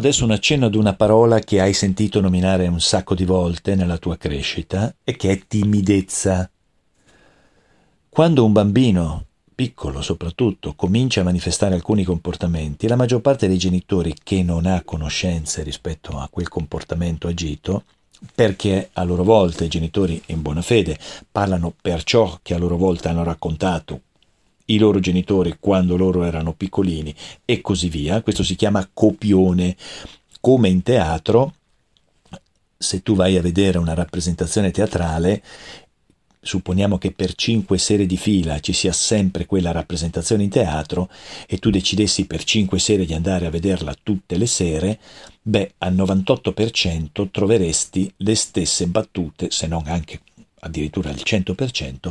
Adesso un accenno ad una parola che hai sentito nominare un sacco di volte nella tua crescita e che è timidezza. Quando un bambino, piccolo soprattutto, comincia a manifestare alcuni comportamenti, la maggior parte dei genitori che non ha conoscenze rispetto a quel comportamento agito, perché a loro volta i genitori in buona fede parlano per ciò che a loro volta hanno raccontato i loro genitori quando loro erano piccolini e così via. Questo si chiama copione. Come in teatro, se tu vai a vedere una rappresentazione teatrale, supponiamo che per cinque sere di fila ci sia sempre quella rappresentazione in teatro e tu decidessi per cinque sere di andare a vederla tutte le sere, beh, al 98% troveresti le stesse battute, se non anche addirittura il 100%,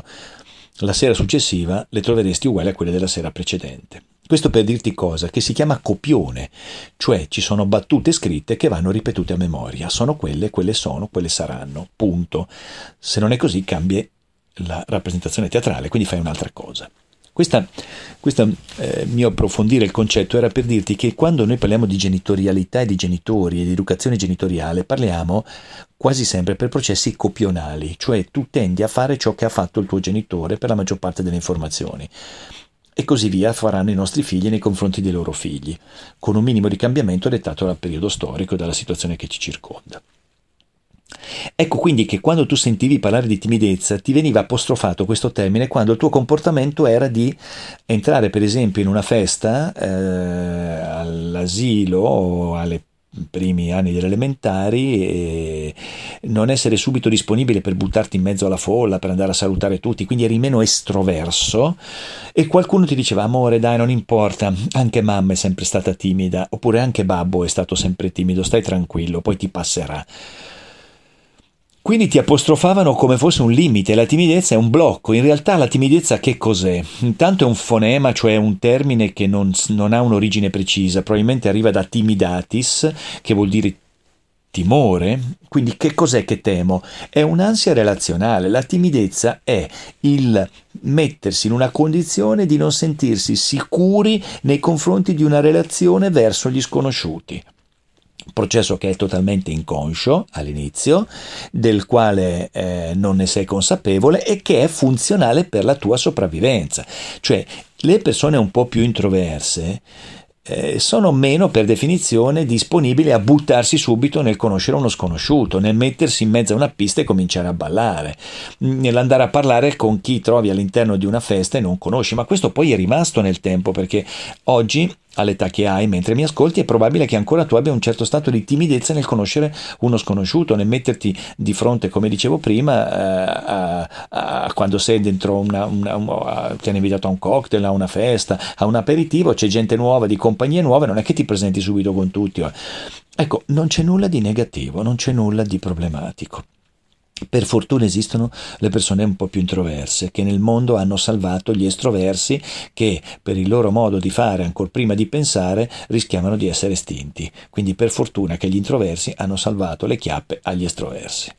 la sera successiva le troveresti uguali a quelle della sera precedente. Questo per dirti cosa? Che si chiama copione, cioè ci sono battute scritte che vanno ripetute a memoria, sono quelle, quelle sono, quelle saranno, punto. Se non è così cambia la rappresentazione teatrale, quindi fai un'altra cosa. Questo eh, mio approfondire il concetto era per dirti che quando noi parliamo di genitorialità e di genitori e di educazione genitoriale parliamo quasi sempre per processi copionali, cioè tu tendi a fare ciò che ha fatto il tuo genitore per la maggior parte delle informazioni. E così via faranno i nostri figli nei confronti dei loro figli, con un minimo di cambiamento dettato dal periodo storico e dalla situazione che ci circonda. Ecco quindi che quando tu sentivi parlare di timidezza ti veniva apostrofato questo termine quando il tuo comportamento era di entrare per esempio in una festa eh, all'asilo o alle primi anni delle elementari e non essere subito disponibile per buttarti in mezzo alla folla, per andare a salutare tutti, quindi eri meno estroverso e qualcuno ti diceva amore dai non importa, anche mamma è sempre stata timida, oppure anche babbo è stato sempre timido, stai tranquillo, poi ti passerà. Quindi ti apostrofavano come fosse un limite, la timidezza è un blocco. In realtà la timidezza che cos'è? Intanto è un fonema, cioè un termine che non, non ha un'origine precisa, probabilmente arriva da timidatis, che vuol dire timore. Quindi che cos'è che temo? È un'ansia relazionale. La timidezza è il mettersi in una condizione di non sentirsi sicuri nei confronti di una relazione verso gli sconosciuti processo che è totalmente inconscio all'inizio, del quale eh, non ne sei consapevole e che è funzionale per la tua sopravvivenza. Cioè, le persone un po' più introverse eh, sono meno per definizione disponibili a buttarsi subito nel conoscere uno sconosciuto, nel mettersi in mezzo a una pista e cominciare a ballare, nell'andare a parlare con chi trovi all'interno di una festa e non conosci, ma questo poi è rimasto nel tempo perché oggi all'età che hai mentre mi ascolti, è probabile che ancora tu abbia un certo stato di timidezza nel conoscere uno sconosciuto, nel metterti di fronte, come dicevo prima, eh, a, a, quando sei dentro una, una, una, ti hanno invitato a un cocktail, a una festa, a un aperitivo, c'è gente nuova, di compagnie nuove, non è che ti presenti subito con tutti. Ecco, non c'è nulla di negativo, non c'è nulla di problematico. Per fortuna esistono le persone un po' più introverse che nel mondo hanno salvato gli estroversi che per il loro modo di fare ancora prima di pensare rischiavano di essere estinti. Quindi per fortuna che gli introversi hanno salvato le chiappe agli estroversi.